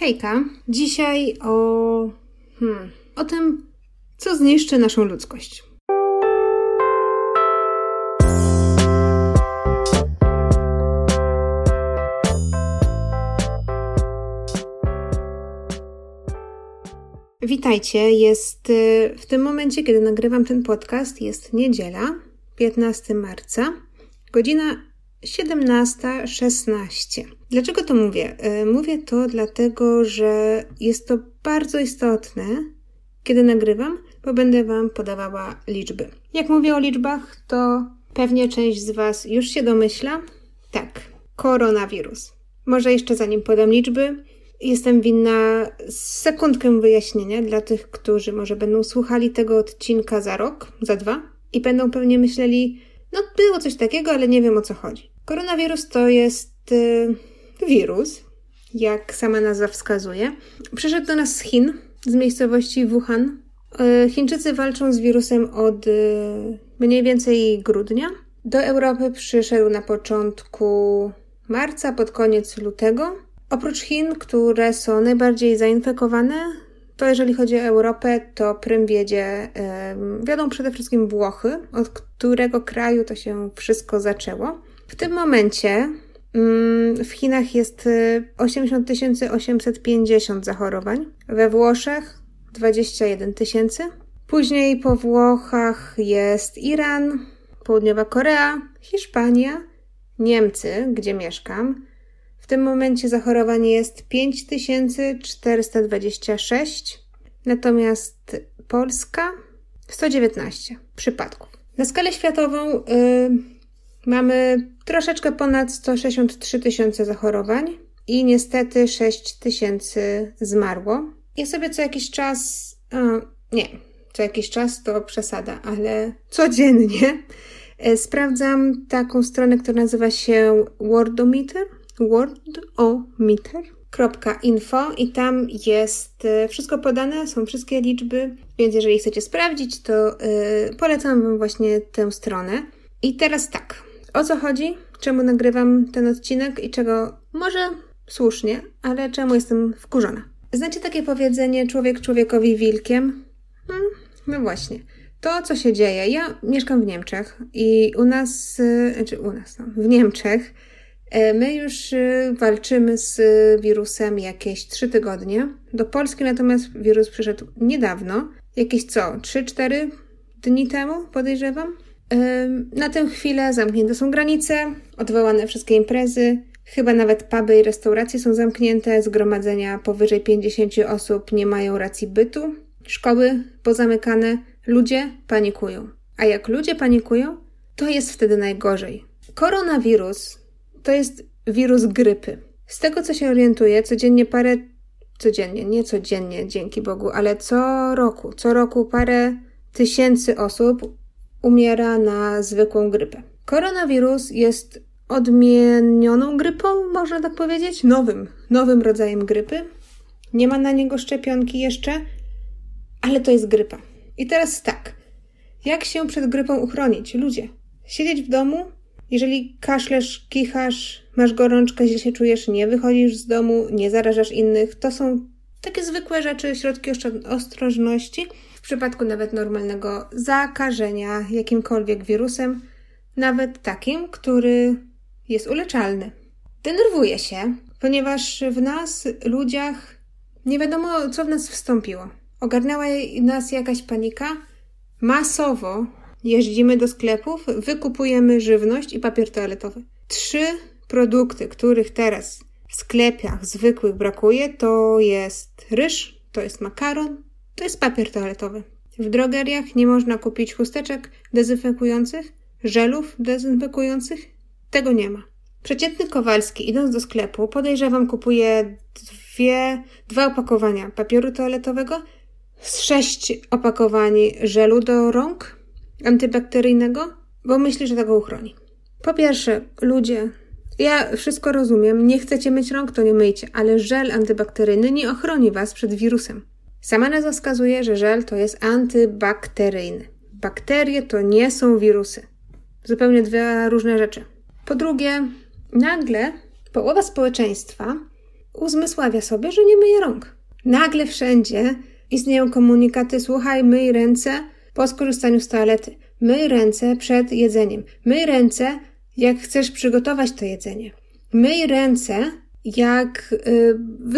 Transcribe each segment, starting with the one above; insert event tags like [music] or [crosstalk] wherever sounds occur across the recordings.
Hejka. Dzisiaj o. Hmm, o tym, co zniszczy naszą ludzkość. Witajcie. Jest y, w tym momencie, kiedy nagrywam ten podcast, jest niedziela, 15 marca, godzina 17-16. Dlaczego to mówię? E, mówię to dlatego, że jest to bardzo istotne, kiedy nagrywam, bo będę Wam podawała liczby. Jak mówię o liczbach, to pewnie część z Was już się domyśla. Tak, koronawirus. Może jeszcze zanim podam liczby, jestem winna sekundkę wyjaśnienia dla tych, którzy może będą słuchali tego odcinka za rok, za dwa i będą pewnie myśleli, no było coś takiego, ale nie wiem o co chodzi. Koronawirus to jest y, wirus, jak sama nazwa wskazuje. Przyszedł do nas z Chin, z miejscowości Wuhan. Y, Chińczycy walczą z wirusem od y, mniej więcej grudnia. Do Europy przyszedł na początku marca, pod koniec lutego. Oprócz Chin, które są najbardziej zainfekowane, to jeżeli chodzi o Europę, to prym wiedzie, wiodą przede wszystkim Włochy, od którego kraju to się wszystko zaczęło. W tym momencie mm, w Chinach jest 80 y, 850 zachorowań, we Włoszech 21 tysięcy. Później po Włochach jest Iran, Południowa Korea, Hiszpania, Niemcy, gdzie mieszkam. W tym momencie zachorowań jest 5426, natomiast Polska 119 przypadków. Na skalę światową yy, Mamy troszeczkę ponad 163 tysiące zachorowań i niestety 6 tysięcy zmarło. Ja sobie co jakiś czas, nie, co jakiś czas to przesada, ale codziennie e, sprawdzam taką stronę, która nazywa się Wordometer, wordometer.info i tam jest e, wszystko podane, są wszystkie liczby, więc jeżeli chcecie sprawdzić, to yy, polecam Wam właśnie tę stronę. I teraz tak, o co chodzi? Czemu nagrywam ten odcinek i czego może słusznie, ale czemu jestem wkurzona? Znacie takie powiedzenie człowiek człowiekowi wilkiem? Hmm, no właśnie. To, co się dzieje. Ja mieszkam w Niemczech i u nas, czy znaczy u nas, no, w Niemczech, e, my już e, walczymy z wirusem jakieś trzy tygodnie. Do Polski natomiast wirus przyszedł niedawno, jakieś co, 3-4 dni temu, podejrzewam. Na tę chwilę zamknięte są granice, odwołane wszystkie imprezy, chyba nawet puby i restauracje są zamknięte, zgromadzenia powyżej 50 osób nie mają racji bytu, szkoły pozamykane, ludzie panikują. A jak ludzie panikują, to jest wtedy najgorzej. Koronawirus to jest wirus grypy. Z tego co się orientuję, codziennie parę, codziennie, nie codziennie, dzięki Bogu, ale co roku, co roku parę tysięcy osób umiera na zwykłą grypę. Koronawirus jest odmienioną grypą, można tak powiedzieć, nowym, nowym rodzajem grypy. Nie ma na niego szczepionki jeszcze, ale to jest grypa. I teraz tak, jak się przed grypą uchronić? Ludzie, siedzieć w domu, jeżeli kaszlesz, kichasz, masz gorączkę, źle się czujesz, nie wychodzisz z domu, nie zarażasz innych, to są takie zwykłe rzeczy, środki ostrożności, w przypadku nawet normalnego zakażenia jakimkolwiek wirusem, nawet takim, który jest uleczalny. Denerwuję się, ponieważ w nas, ludziach, nie wiadomo, co w nas wstąpiło. Ogarnęła nas jakaś panika. Masowo jeździmy do sklepów, wykupujemy żywność i papier toaletowy. Trzy produkty, których teraz w sklepach zwykłych brakuje, to jest ryż, to jest makaron, to jest papier toaletowy. W drogeriach nie można kupić chusteczek dezynfekujących, żelów dezynfekujących. Tego nie ma. Przeciętny Kowalski, idąc do sklepu, podejrzewam, kupuje dwie, dwa opakowania papieru toaletowego, sześć opakowań żelu do rąk antybakteryjnego, bo myśli, że tego uchroni. Po pierwsze, ludzie, ja wszystko rozumiem, nie chcecie myć rąk, to nie myjcie, ale żel antybakteryjny nie ochroni was przed wirusem. Sama nazwa wskazuje, że żel to jest antybakteryjny. Bakterie to nie są wirusy. Zupełnie dwie różne rzeczy. Po drugie, nagle połowa społeczeństwa uzmysławia sobie, że nie myje rąk. Nagle wszędzie istnieją komunikaty: słuchaj, myj ręce po skorzystaniu z toalety, myj ręce przed jedzeniem, myj ręce, jak chcesz przygotować to jedzenie, myj ręce, jak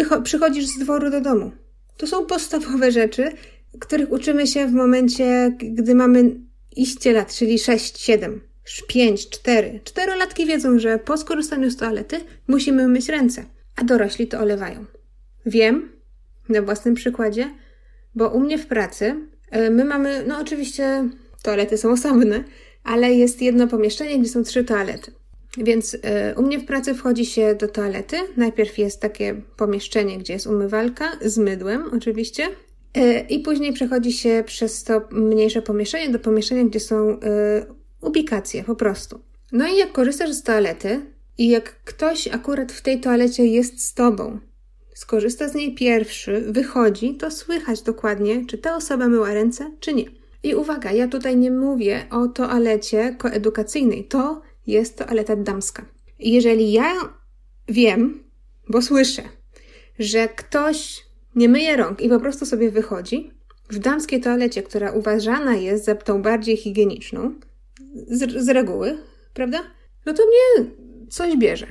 yy, przychodzisz z dworu do domu. To są podstawowe rzeczy, których uczymy się w momencie, gdy mamy iście lat, czyli 6, 7, 5, 4. Czterolatki wiedzą, że po skorzystaniu z toalety musimy myć ręce, a dorośli to olewają. Wiem, na własnym przykładzie, bo u mnie w pracy e, my mamy, no oczywiście toalety są osobne, ale jest jedno pomieszczenie, gdzie są trzy toalety. Więc e, u mnie w pracy wchodzi się do toalety. Najpierw jest takie pomieszczenie, gdzie jest umywalka z mydłem, oczywiście. E, I później przechodzi się przez to mniejsze pomieszczenie do pomieszczenia, gdzie są ubikacje, po prostu. No i jak korzystasz z toalety i jak ktoś akurat w tej toalecie jest z tobą, skorzysta z niej pierwszy, wychodzi, to słychać dokładnie, czy ta osoba myła ręce, czy nie. I uwaga, ja tutaj nie mówię o toalecie koedukacyjnej. To jest toaleta damska. Jeżeli ja wiem, bo słyszę, że ktoś nie myje rąk i po prostu sobie wychodzi, w damskiej toalecie, która uważana jest za tą bardziej higieniczną, z, z reguły, prawda? No to mnie coś bierze.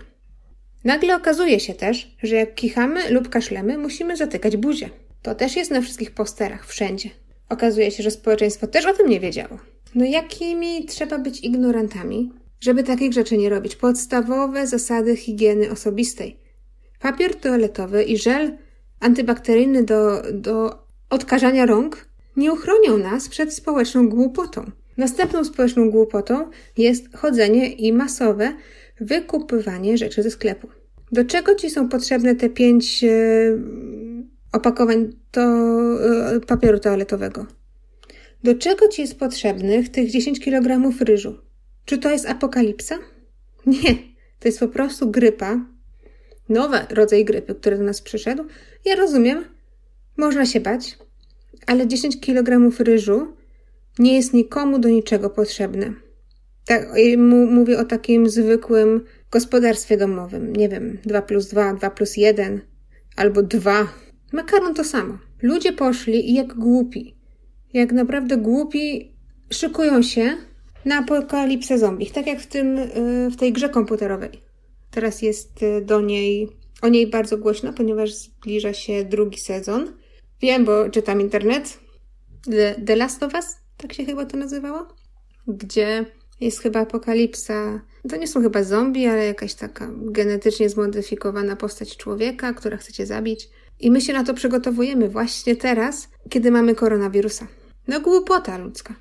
Nagle okazuje się też, że jak kichamy lub kaszlemy, musimy zatykać buzię. To też jest na wszystkich posterach, wszędzie. Okazuje się, że społeczeństwo też o tym nie wiedziało. No jakimi trzeba być ignorantami, żeby takich rzeczy nie robić? Podstawowe zasady higieny osobistej. Papier toaletowy i żel antybakteryjny do, do odkażania rąk nie uchronią nas przed społeczną głupotą. Następną społeczną głupotą jest chodzenie i masowe wykupywanie rzeczy ze sklepu. Do czego ci są potrzebne te pięć e, opakowań to, e, papieru toaletowego? Do czego ci jest potrzebnych tych 10 kg ryżu? Czy to jest apokalipsa? Nie, to jest po prostu grypa, nowy rodzaj grypy, który do nas przyszedł. Ja rozumiem, można się bać, ale 10 kg ryżu nie jest nikomu do niczego potrzebne. Tak, mówię o takim zwykłym gospodarstwie domowym. Nie wiem, 2 plus 2, 2 plus 1 albo 2. Makaron to samo. Ludzie poszli i jak głupi, jak naprawdę głupi, szykują się na apokalipsę zombie. Tak jak w, tym, y, w tej grze komputerowej. Teraz jest y, do niej, o niej bardzo głośno, ponieważ zbliża się drugi sezon. Wiem, bo czytam internet. The, The Last of Us, tak się chyba to nazywało? Gdzie jest chyba apokalipsa. To nie są chyba zombie, ale jakaś taka genetycznie zmodyfikowana postać człowieka, która chce cię zabić. I my się na to przygotowujemy właśnie teraz, kiedy mamy koronawirusa. No głupota ludzka.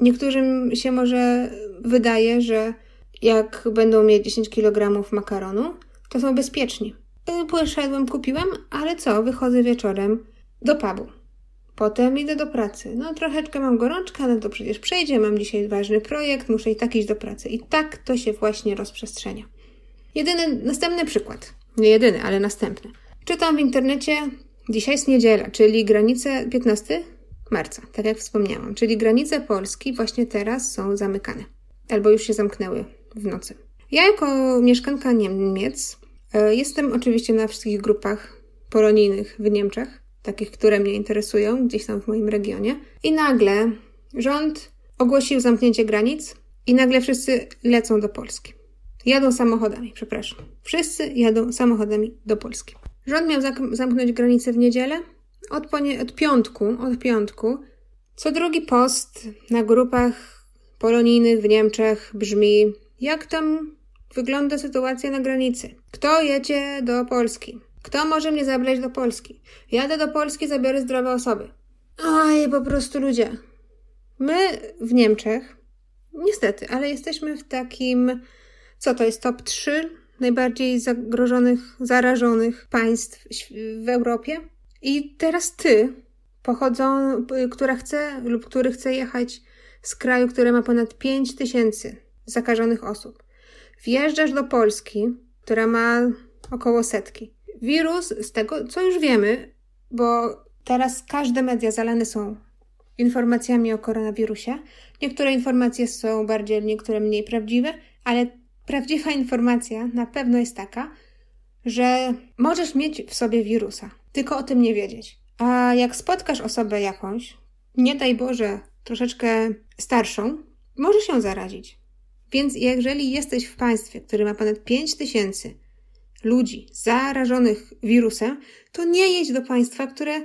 Niektórym się może wydaje, że jak będą mieć 10 kg makaronu, to są bezpieczni. Poszedłem, kupiłem, ale co, wychodzę wieczorem do pubu. Potem idę do pracy. No troszeczkę mam gorączkę, ale to przecież przejdzie, mam dzisiaj ważny projekt, muszę i tak iść do pracy. I tak to się właśnie rozprzestrzenia. Jedyny, następny przykład. Nie jedyny, ale następny. Czytam w internecie, dzisiaj jest niedziela, czyli granice 15 marca, tak jak wspomniałam. Czyli granice Polski właśnie teraz są zamykane. Albo już się zamknęły w nocy. Ja jako mieszkanka Niemiec e, jestem oczywiście na wszystkich grupach polonijnych w Niemczech takich, które mnie interesują, gdzieś tam w moim regionie. I nagle rząd ogłosił zamknięcie granic i nagle wszyscy lecą do Polski. Jadą samochodami, przepraszam. Wszyscy jadą samochodami do Polski. Rząd miał zamknąć granice w niedzielę. Od, od piątku, od piątku, co drugi post na grupach polonijnych w Niemczech brzmi: Jak tam wygląda sytuacja na granicy? Kto jedzie do Polski? Kto może mnie zabrać do Polski? Jadę do Polski, zabiorę zdrowe osoby. Oj, po prostu ludzie. My w Niemczech, niestety, ale jesteśmy w takim, co to jest top 3 najbardziej zagrożonych, zarażonych państw w Europie. I teraz ty, pochodzą, która chce lub który chce jechać z kraju, który ma ponad 5 tysięcy zakażonych osób, wjeżdżasz do Polski, która ma około setki. Wirus, z tego co już wiemy, bo teraz każde media zalane są informacjami o koronawirusie. Niektóre informacje są bardziej, niektóre mniej prawdziwe, ale prawdziwa informacja na pewno jest taka, że możesz mieć w sobie wirusa, tylko o tym nie wiedzieć. A jak spotkasz osobę jakąś, nie daj Boże, troszeczkę starszą, możesz się zarazić. Więc jeżeli jesteś w państwie, które ma ponad 5 tysięcy ludzi zarażonych wirusem, to nie jedź do państwa, które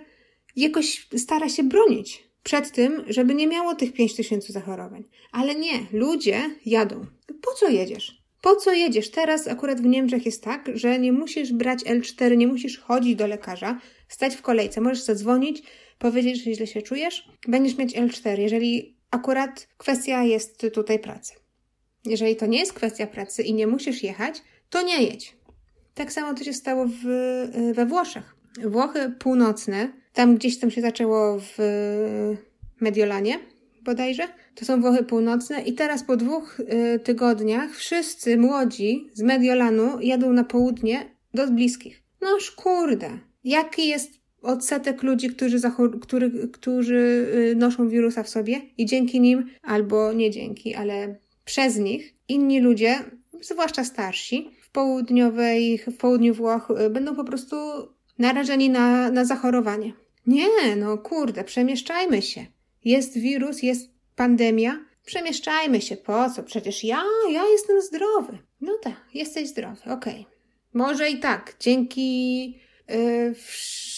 jakoś stara się bronić przed tym, żeby nie miało tych 5 tysięcy zachorowań. Ale nie, ludzie jadą. Po co jedziesz? Po co jedziesz? Teraz akurat w Niemczech jest tak, że nie musisz brać L4, nie musisz chodzić do lekarza, stać w kolejce. Możesz zadzwonić, powiedzieć, że źle się czujesz, będziesz mieć L4, jeżeli akurat kwestia jest tutaj pracy. Jeżeli to nie jest kwestia pracy i nie musisz jechać, to nie jedź. Tak samo to się stało w, we Włoszech. Włochy północne, tam gdzieś tam się zaczęło w Mediolanie bodajże, to są Włochy północne i teraz po dwóch y, tygodniach wszyscy młodzi z Mediolanu jadą na południe do bliskich. No kurde, jaki jest odsetek ludzi, którzy, który, którzy y, noszą wirusa w sobie i dzięki nim, albo nie dzięki, ale przez nich, inni ludzie, zwłaszcza starsi, w południowej, w południu Włoch, y, będą po prostu narażeni na, na zachorowanie. Nie, no kurde, przemieszczajmy się. Jest wirus, jest pandemia, przemieszczajmy się. Po co? Przecież ja, ja jestem zdrowy. No tak, jesteś zdrowy, okej. Okay. Może i tak, dzięki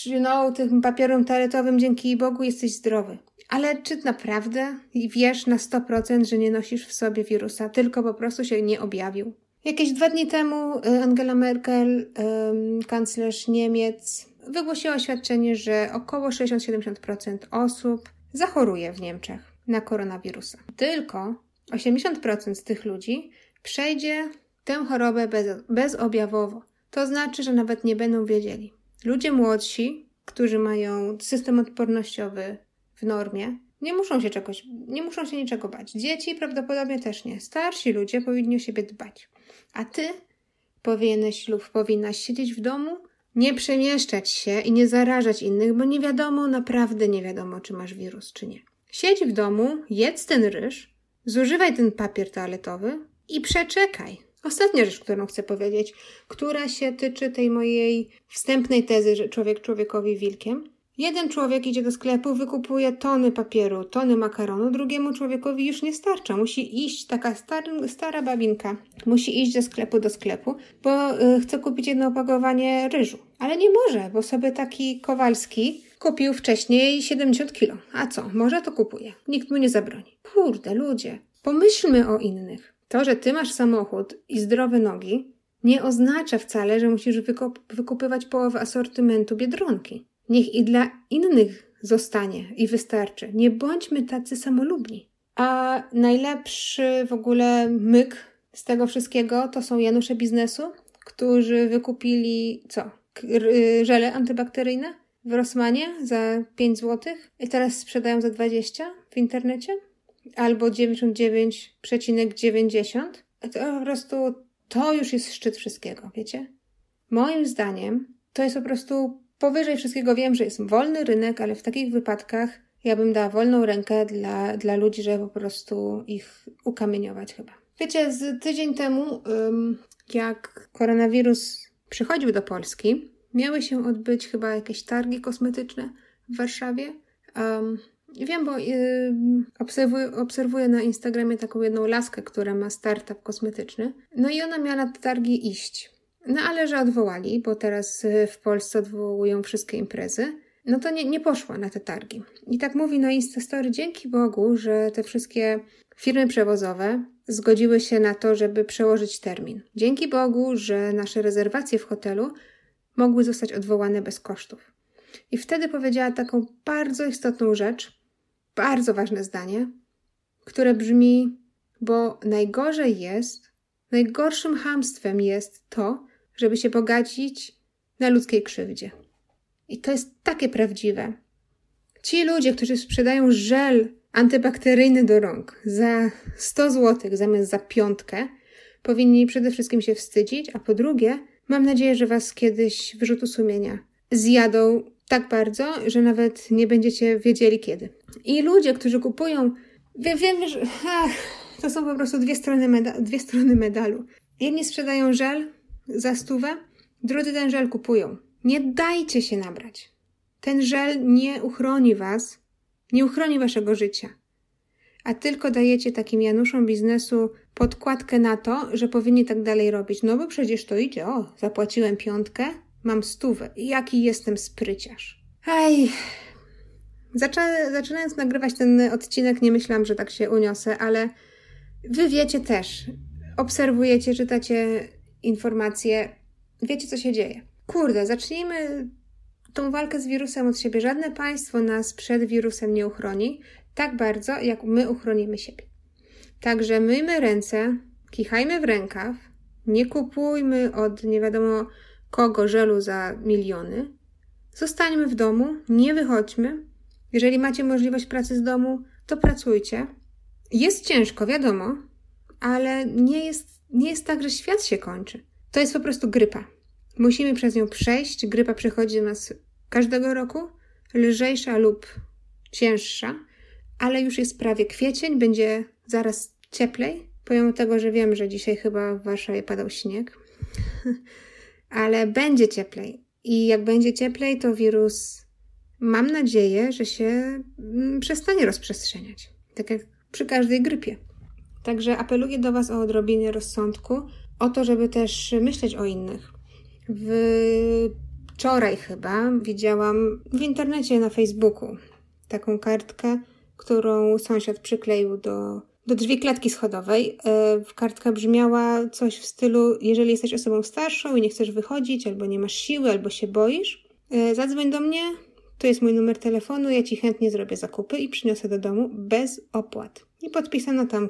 yy, no, tym papierom toaletowym, dzięki Bogu jesteś zdrowy. Ale czy naprawdę wiesz na 100%, że nie nosisz w sobie wirusa, tylko po prostu się nie objawił? Jakieś dwa dni temu y, Angela Merkel, kanclerz Niemiec, wygłosiła oświadczenie, że około 60-70% osób zachoruje w Niemczech na koronawirusa. Tylko 80% z tych ludzi przejdzie tę chorobę bez, bezobjawowo. To znaczy, że nawet nie będą wiedzieli. Ludzie młodsi, którzy mają system odpornościowy w normie, nie muszą się czegoś, nie muszą się niczego bać. Dzieci prawdopodobnie też nie. Starsi ludzie powinni o siebie dbać. A ty powinieneś lub powinnaś siedzieć w domu, nie przemieszczać się i nie zarażać innych, bo nie wiadomo, naprawdę nie wiadomo, czy masz wirus, czy nie. Siedź w domu, jedz ten ryż, zużywaj ten papier toaletowy i przeczekaj. Ostatnia rzecz, którą chcę powiedzieć, która się tyczy tej mojej wstępnej tezy, że człowiek człowiekowi wilkiem. Jeden człowiek idzie do sklepu, wykupuje tony papieru, tony makaronu, drugiemu człowiekowi już nie starcza. Musi iść, taka star, stara babinka, musi iść ze sklepu do sklepu, bo y, chce kupić jedno opakowanie ryżu. Ale nie może, bo sobie taki Kowalski kupił wcześniej 70 kilo. A co, może to kupuje. Nikt mu nie zabroni. Kurde, ludzie, pomyślmy o innych. To, że ty masz samochód i zdrowe nogi, nie oznacza wcale, że musisz wykupywać połowę asortymentu biedronki. Niech i dla innych zostanie i wystarczy. Nie bądźmy tacy samolubni. A najlepszy w ogóle myk z tego wszystkiego to są Janusze biznesu, którzy wykupili co? Żele antybakteryjne w Rosmanie za 5 zł i teraz sprzedają za 20 w internecie albo 99,90. To po prostu to już jest szczyt wszystkiego, wiecie? Moim zdaniem to jest po prostu Powyżej wszystkiego wiem, że jest wolny rynek, ale w takich wypadkach ja bym dała wolną rękę dla, dla ludzi, żeby po prostu ich ukamieniować chyba. Wiecie, z tydzień temu, jak koronawirus przychodził do Polski, miały się odbyć chyba jakieś targi kosmetyczne w Warszawie. Um, wiem, bo y, obserwuję, obserwuję na Instagramie taką jedną laskę, która ma startup kosmetyczny. No i ona miała na te targi iść. No ale że odwołali, bo teraz y, w Polsce odwołują wszystkie imprezy, no to nie, nie poszła na te targi. I tak mówi na Instastory, dzięki Bogu, że te wszystkie firmy przewozowe zgodziły się na to, żeby przełożyć termin. Dzięki Bogu, że nasze rezerwacje w hotelu mogły zostać odwołane bez kosztów. I wtedy powiedziała taką bardzo istotną rzecz, bardzo ważne zdanie, które brzmi, bo najgorzej jest, najgorszym hamstwem jest to, żeby się bogacić na ludzkiej krzywdzie. I to jest takie prawdziwe. Ci ludzie, którzy sprzedają żel antybakteryjny do rąk za 100 zł zamiast za piątkę, powinni przede wszystkim się wstydzić, a po drugie, mam nadzieję, że was kiedyś wyrzutu sumienia zjadą tak bardzo, że nawet nie będziecie wiedzieli kiedy. I ludzie, którzy kupują, wiem, wiem że ach, to są po prostu dwie strony, meda- dwie strony medalu. Jedni sprzedają żel za stówę, Drudzy ten żel kupują. Nie dajcie się nabrać. Ten żel nie uchroni was, nie uchroni waszego życia. A tylko dajecie takim Januszom biznesu podkładkę na to, że powinni tak dalej robić. No bo przecież to idzie. O, zapłaciłem piątkę, mam stówę. Jaki jestem spryciarz. Aj. Zaczynając nagrywać ten odcinek, nie myślałam, że tak się uniosę, ale wy wiecie też. Obserwujecie, czytacie informacje, wiecie, co się dzieje. Kurde, zacznijmy tą walkę z wirusem od siebie. Żadne państwo nas przed wirusem nie uchroni tak bardzo, jak my uchronimy siebie. Także myjmy ręce, kichajmy w rękaw, nie kupujmy od nie wiadomo kogo żelu za miliony. Zostańmy w domu, nie wychodźmy. Jeżeli macie możliwość pracy z domu, to pracujcie. Jest ciężko, wiadomo, ale nie jest, nie jest tak, że świat się kończy. To jest po prostu grypa. Musimy przez nią przejść. Grypa przychodzi do nas każdego roku, lżejsza lub cięższa, ale już jest prawie kwiecień, będzie zaraz cieplej. Pomimo tego, że wiem, że dzisiaj chyba w Warszawie padał śnieg, [laughs] ale będzie cieplej. I jak będzie cieplej, to wirus, mam nadzieję, że się mm, przestanie rozprzestrzeniać. Tak jak przy każdej grypie. Także apeluję do Was o odrobinę rozsądku, o to, żeby też myśleć o innych. Wczoraj chyba widziałam w internecie na Facebooku taką kartkę, którą sąsiad przykleił do, do drzwi klatki schodowej. E, kartka brzmiała coś w stylu: Jeżeli jesteś osobą starszą i nie chcesz wychodzić, albo nie masz siły, albo się boisz, e, zadzwoń do mnie. To jest mój numer telefonu, ja ci chętnie zrobię zakupy i przyniosę do domu bez opłat. I podpisano tam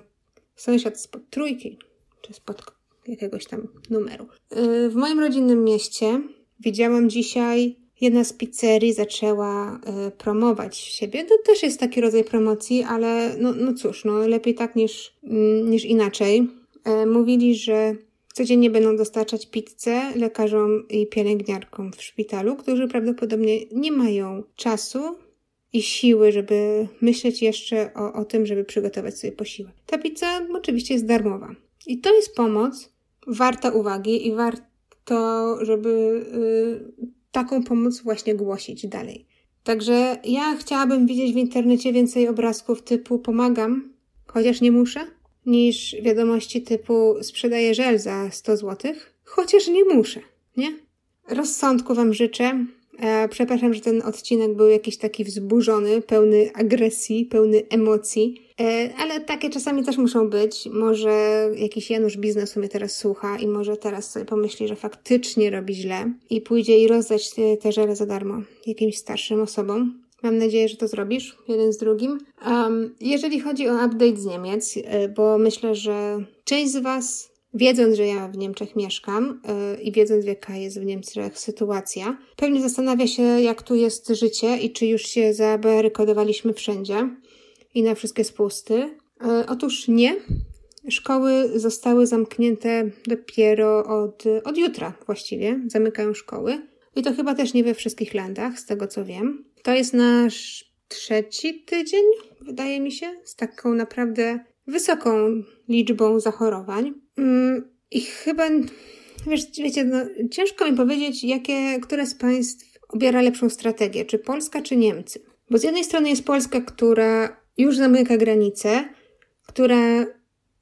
sąsiad spod trójki, czy spod jakiegoś tam numeru. E, w moim rodzinnym mieście widziałam dzisiaj jedna z pizzerii zaczęła y, promować siebie. To też jest taki rodzaj promocji, ale no, no cóż, no lepiej tak niż, mm, niż inaczej. Y, mówili, że codziennie będą dostarczać pizzę lekarzom i pielęgniarkom w szpitalu, którzy prawdopodobnie nie mają czasu i siły, żeby myśleć jeszcze o, o tym, żeby przygotować sobie posiłek. Ta pizza oczywiście jest darmowa. I to jest pomoc warta uwagi i warto, żeby y, taką pomoc właśnie głosić dalej. Także ja chciałabym widzieć w internecie więcej obrazków typu pomagam, chociaż nie muszę, niż wiadomości typu sprzedaję żel za 100 zł, chociaż nie muszę, nie? Rozsądku Wam życzę. E, przepraszam, że ten odcinek był jakiś taki wzburzony, pełny agresji, pełny emocji. E, ale takie czasami też muszą być. Może jakiś Janusz biznesu mnie teraz słucha i może teraz sobie pomyśli, że faktycznie robi źle i pójdzie i rozdać te, te żele za darmo jakimś starszym osobom. Mam nadzieję, że to zrobisz, jeden z drugim. Um, jeżeli chodzi o update z Niemiec, e, bo myślę, że część z Was, wiedząc, że ja w Niemczech mieszkam yy, i wiedząc, jaka jest w Niemczech sytuacja, pewnie zastanawia się, jak tu jest życie i czy już się zabarykodowaliśmy wszędzie i na wszystkie spusty? E, otóż nie. Szkoły zostały zamknięte dopiero od, od jutra właściwie. Zamykają szkoły. I to chyba też nie we wszystkich landach, z tego co wiem. To jest nasz trzeci tydzień, wydaje mi się, z taką naprawdę wysoką liczbą zachorowań. Mm, I chyba, wiesz, wiecie, no, ciężko mi powiedzieć, jakie, które z państw obiera lepszą strategię, czy Polska, czy Niemcy. Bo z jednej strony jest Polska, która już zamyka granice, która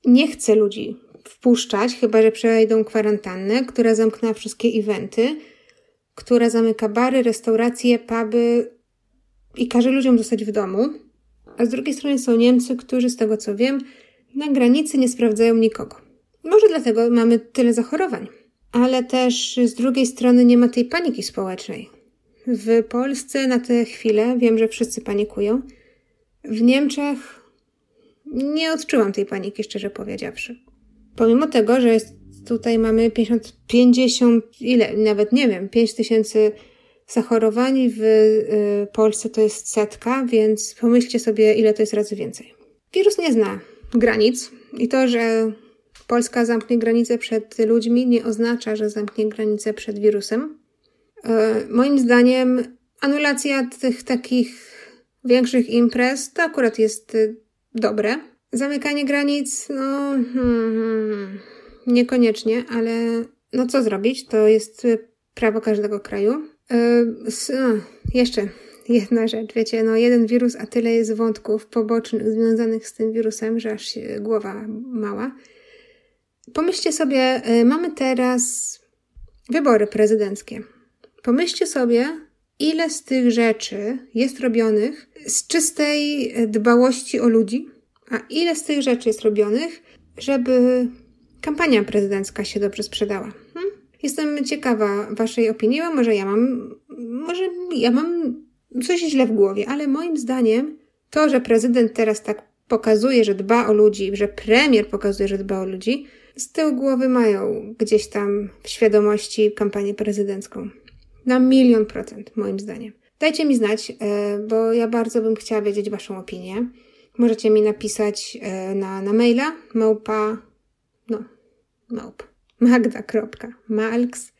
nie chce ludzi wpuszczać, chyba że przejdą kwarantannę, która zamknęła wszystkie eventy, która zamyka bary, restauracje, puby i każe ludziom zostać w domu. A z drugiej strony są Niemcy, którzy, z tego co wiem, na granicy nie sprawdzają nikogo. Może dlatego mamy tyle zachorowań. Ale też z drugiej strony nie ma tej paniki społecznej. W Polsce na tę chwilę wiem, że wszyscy panikują w Niemczech nie odczułam tej paniki, szczerze powiedziawszy. Pomimo tego, że jest, tutaj mamy 50, 50, ile, nawet nie wiem, 5 tysięcy zachorowań, w y, Polsce to jest setka, więc pomyślcie sobie, ile to jest razy więcej. Wirus nie zna granic i to, że Polska zamknie granice przed ludźmi, nie oznacza, że zamknie granice przed wirusem. Y, moim zdaniem anulacja tych takich większych imprez, to akurat jest y, dobre. Zamykanie granic, no hmm, niekoniecznie, ale no co zrobić? To jest y, prawo każdego kraju. Yy, jeszcze jedna rzecz, wiecie, no jeden wirus, a tyle jest wątków pobocznych związanych z tym wirusem, że aż się głowa mała. Pomyślcie sobie, yy, mamy teraz wybory prezydenckie. Pomyślcie sobie, ile z tych rzeczy jest robionych z czystej dbałości o ludzi, a ile z tych rzeczy jest robionych, żeby kampania prezydencka się dobrze sprzedała. Hmm? Jestem ciekawa Waszej opinii, bo może ja mam, może ja mam coś źle w głowie, ale moim zdaniem to, że prezydent teraz tak pokazuje, że dba o ludzi, że premier pokazuje, że dba o ludzi, z tyłu głowy mają gdzieś tam w świadomości kampanię prezydencką. Na milion procent, moim zdaniem. Dajcie mi znać, e, bo ja bardzo bym chciała wiedzieć Waszą opinię. Możecie mi napisać e, na, na maila małpa, no, małp, magda.malks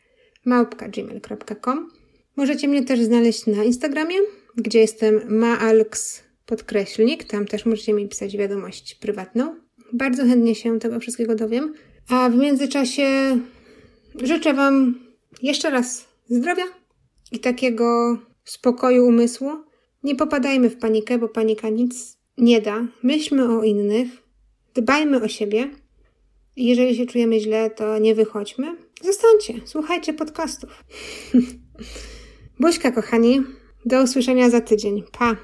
małpka.gmail.com Możecie mnie też znaleźć na Instagramie, gdzie jestem maalks podkreślnik. Tam też możecie mi pisać wiadomość prywatną. Bardzo chętnie się tego wszystkiego dowiem. A w międzyczasie życzę Wam jeszcze raz zdrowia i takiego spokoju umysłu. Nie popadajmy w panikę, bo panika nic nie da. Myślmy o innych, dbajmy o siebie. Jeżeli się czujemy źle, to nie wychodźmy. Zostańcie, słuchajcie podcastów. [laughs] Buźka, kochani. Do usłyszenia za tydzień. Pa!